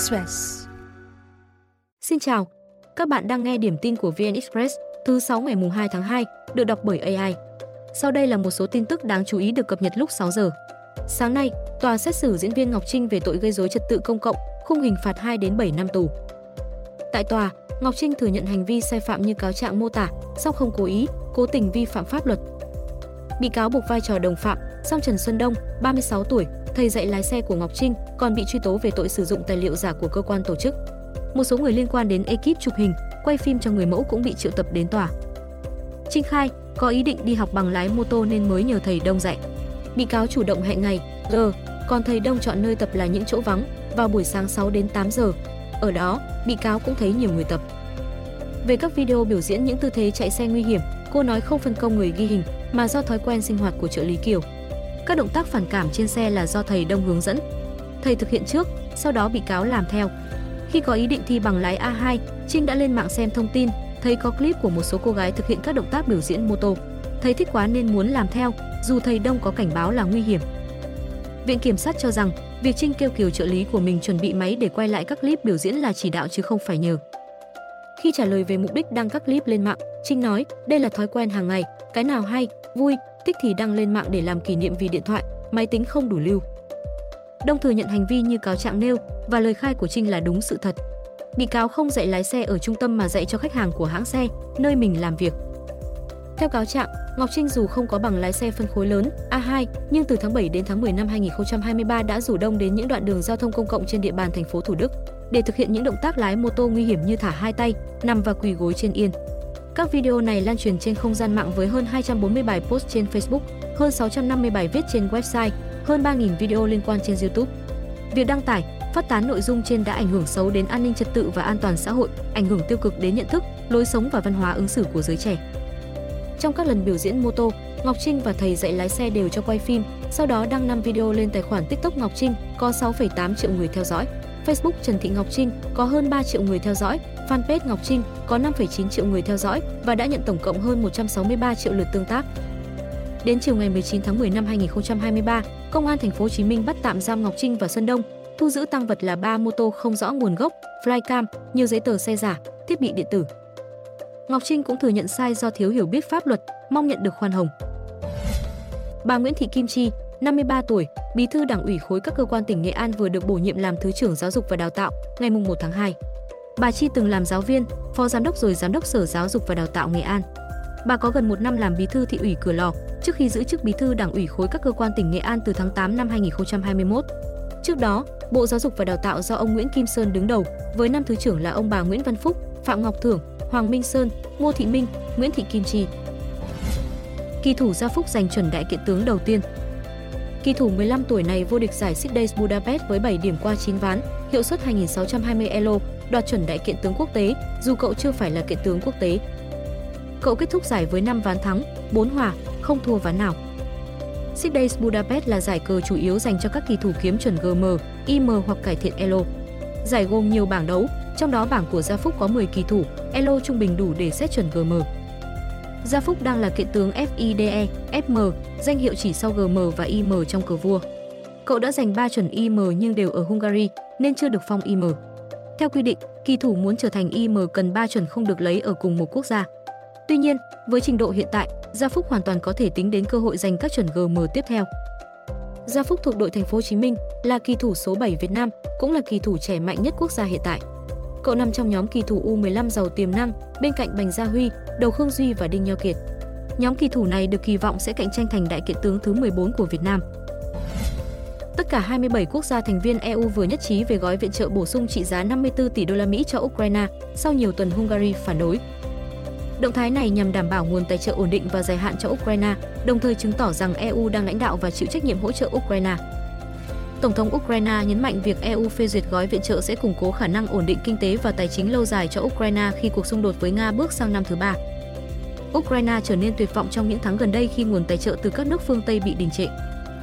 Express. Xin chào, các bạn đang nghe điểm tin của VN Express thứ 6 ngày mùng 2 tháng 2, được đọc bởi AI. Sau đây là một số tin tức đáng chú ý được cập nhật lúc 6 giờ. Sáng nay, tòa xét xử diễn viên Ngọc Trinh về tội gây rối trật tự công cộng, khung hình phạt 2 đến 7 năm tù. Tại tòa, Ngọc Trinh thừa nhận hành vi sai phạm như cáo trạng mô tả, song không cố ý, cố tình vi phạm pháp luật. Bị cáo buộc vai trò đồng phạm, song Trần Xuân Đông, 36 tuổi, thầy dạy lái xe của Ngọc Trinh, còn bị truy tố về tội sử dụng tài liệu giả của cơ quan tổ chức. Một số người liên quan đến ekip chụp hình, quay phim cho người mẫu cũng bị triệu tập đến tòa. Trinh khai, có ý định đi học bằng lái mô tô nên mới nhờ thầy Đông dạy. Bị cáo chủ động hẹn ngày, giờ, còn thầy Đông chọn nơi tập là những chỗ vắng vào buổi sáng 6 đến 8 giờ. Ở đó, bị cáo cũng thấy nhiều người tập. Về các video biểu diễn những tư thế chạy xe nguy hiểm, cô nói không phân công người ghi hình mà do thói quen sinh hoạt của trợ lý Kiều. Các động tác phản cảm trên xe là do thầy Đông hướng dẫn. Thầy thực hiện trước, sau đó bị cáo làm theo. Khi có ý định thi bằng lái A2, Trinh đã lên mạng xem thông tin, thấy có clip của một số cô gái thực hiện các động tác biểu diễn mô tô. Thấy thích quá nên muốn làm theo, dù thầy Đông có cảnh báo là nguy hiểm. Viện kiểm sát cho rằng, việc Trinh kêu Kiều trợ lý của mình chuẩn bị máy để quay lại các clip biểu diễn là chỉ đạo chứ không phải nhờ. Khi trả lời về mục đích đăng các clip lên mạng, Trinh nói, đây là thói quen hàng ngày, cái nào hay, vui, thích thì đăng lên mạng để làm kỷ niệm vì điện thoại, máy tính không đủ lưu. Đông thừa nhận hành vi như cáo trạng nêu và lời khai của Trinh là đúng sự thật. Bị cáo không dạy lái xe ở trung tâm mà dạy cho khách hàng của hãng xe, nơi mình làm việc. Theo cáo trạng, Ngọc Trinh dù không có bằng lái xe phân khối lớn A2, nhưng từ tháng 7 đến tháng 10 năm 2023 đã rủ Đông đến những đoạn đường giao thông công cộng trên địa bàn thành phố Thủ Đức để thực hiện những động tác lái mô tô nguy hiểm như thả hai tay, nằm và quỳ gối trên yên. Các video này lan truyền trên không gian mạng với hơn 240 bài post trên Facebook, hơn 650 bài viết trên website, hơn 3.000 video liên quan trên YouTube. Việc đăng tải, phát tán nội dung trên đã ảnh hưởng xấu đến an ninh trật tự và an toàn xã hội, ảnh hưởng tiêu cực đến nhận thức, lối sống và văn hóa ứng xử của giới trẻ. Trong các lần biểu diễn mô tô, Ngọc Trinh và thầy dạy lái xe đều cho quay phim, sau đó đăng 5 video lên tài khoản TikTok Ngọc Trinh, có 6,8 triệu người theo dõi. Facebook Trần Thị Ngọc Trinh có hơn 3 triệu người theo dõi, fanpage Ngọc Trinh có 5,9 triệu người theo dõi và đã nhận tổng cộng hơn 163 triệu lượt tương tác. Đến chiều ngày 19 tháng 10 năm 2023, Công an thành phố Hồ Chí Minh bắt tạm giam Ngọc Trinh và Xuân Đông, thu giữ tăng vật là 3 mô tô không rõ nguồn gốc, flycam, nhiều giấy tờ xe giả, thiết bị điện tử. Ngọc Trinh cũng thừa nhận sai do thiếu hiểu biết pháp luật, mong nhận được khoan hồng. Bà Nguyễn Thị Kim Chi, 53 tuổi, Bí thư Đảng ủy khối các cơ quan tỉnh Nghệ An vừa được bổ nhiệm làm Thứ trưởng Giáo dục và Đào tạo ngày 1 tháng 2. Bà Chi từng làm giáo viên, phó giám đốc rồi giám đốc Sở Giáo dục và Đào tạo Nghệ An. Bà có gần một năm làm bí thư thị ủy Cửa Lò trước khi giữ chức bí thư Đảng ủy khối các cơ quan tỉnh Nghệ An từ tháng 8 năm 2021. Trước đó, Bộ Giáo dục và Đào tạo do ông Nguyễn Kim Sơn đứng đầu, với năm thứ trưởng là ông bà Nguyễn Văn Phúc, Phạm Ngọc Thưởng, Hoàng Minh Sơn, Ngô Thị Minh, Nguyễn Thị Kim Chi. Kỳ thủ Gia Phúc giành chuẩn đại kiện tướng đầu tiên. Kỳ thủ 15 tuổi này vô địch giải Six Days Budapest với 7 điểm qua 9 ván, hiệu suất 2620 elo, đoạt chuẩn đại kiện tướng quốc tế, dù cậu chưa phải là kiện tướng quốc tế. Cậu kết thúc giải với 5 ván thắng, 4 hòa, không thua ván nào. Six Days Budapest là giải cờ chủ yếu dành cho các kỳ thủ kiếm chuẩn GM, IM hoặc cải thiện elo. Giải gồm nhiều bảng đấu, trong đó bảng của Gia Phúc có 10 kỳ thủ, elo trung bình đủ để xét chuẩn GM. Gia Phúc đang là kiện tướng FIDE, FM, danh hiệu chỉ sau GM và IM trong cờ vua. Cậu đã giành 3 chuẩn IM nhưng đều ở Hungary nên chưa được phong IM. Theo quy định, kỳ thủ muốn trở thành IM cần 3 chuẩn không được lấy ở cùng một quốc gia. Tuy nhiên, với trình độ hiện tại, Gia Phúc hoàn toàn có thể tính đến cơ hội giành các chuẩn GM tiếp theo. Gia Phúc thuộc đội Thành phố Hồ Chí Minh, là kỳ thủ số 7 Việt Nam, cũng là kỳ thủ trẻ mạnh nhất quốc gia hiện tại. Cậu nằm trong nhóm kỳ thủ U15 giàu tiềm năng, bên cạnh Bành Gia Huy, Đầu Khương Duy và Đinh Nho Kiệt. Nhóm kỳ thủ này được kỳ vọng sẽ cạnh tranh thành đại kiện tướng thứ 14 của Việt Nam. Tất cả 27 quốc gia thành viên EU vừa nhất trí về gói viện trợ bổ sung trị giá 54 tỷ đô la Mỹ cho Ukraine sau nhiều tuần Hungary phản đối. Động thái này nhằm đảm bảo nguồn tài trợ ổn định và dài hạn cho Ukraine, đồng thời chứng tỏ rằng EU đang lãnh đạo và chịu trách nhiệm hỗ trợ Ukraine. Tổng thống Ukraine nhấn mạnh việc EU phê duyệt gói viện trợ sẽ củng cố khả năng ổn định kinh tế và tài chính lâu dài cho Ukraine khi cuộc xung đột với Nga bước sang năm thứ ba. Ukraine trở nên tuyệt vọng trong những tháng gần đây khi nguồn tài trợ từ các nước phương Tây bị đình trệ.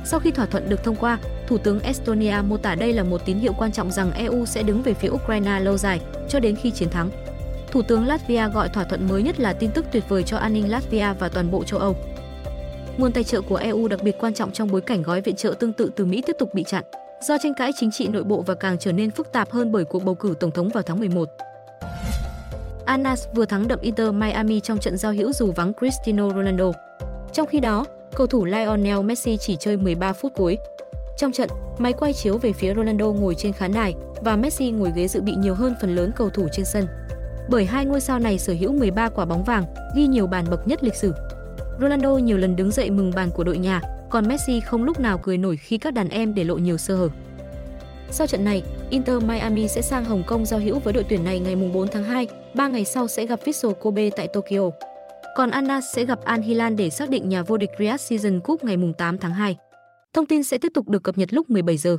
Sau khi thỏa thuận được thông qua, Thủ tướng Estonia mô tả đây là một tín hiệu quan trọng rằng EU sẽ đứng về phía Ukraine lâu dài cho đến khi chiến thắng. Thủ tướng Latvia gọi thỏa thuận mới nhất là tin tức tuyệt vời cho an ninh Latvia và toàn bộ châu Âu. Nguồn tài trợ của EU đặc biệt quan trọng trong bối cảnh gói viện trợ tương tự từ Mỹ tiếp tục bị chặn. do tranh cãi chính trị nội bộ và càng trở nên phức tạp hơn bởi cuộc bầu cử tổng thống vào tháng 11. Anas vừa thắng đậm Inter Miami trong trận giao hữu dù vắng Cristiano Ronaldo. Trong khi đó, cầu thủ Lionel Messi chỉ chơi 13 phút cuối. Trong trận, máy quay chiếu về phía Ronaldo ngồi trên khán đài và Messi ngồi ghế dự bị nhiều hơn phần lớn cầu thủ trên sân. Bởi hai ngôi sao này sở hữu 13 quả bóng vàng, ghi nhiều bàn bậc nhất lịch sử. Ronaldo nhiều lần đứng dậy mừng bàn của đội nhà, còn Messi không lúc nào cười nổi khi các đàn em để lộ nhiều sơ hở. Sau trận này, Inter Miami sẽ sang Hồng Kông giao hữu với đội tuyển này ngày 4 tháng 2, 3 ngày sau sẽ gặp Vissel Kobe tại Tokyo. Còn Anna sẽ gặp Al Hilal để xác định nhà vô địch Riyadh Season Cup ngày 8 tháng 2. Thông tin sẽ tiếp tục được cập nhật lúc 17 giờ.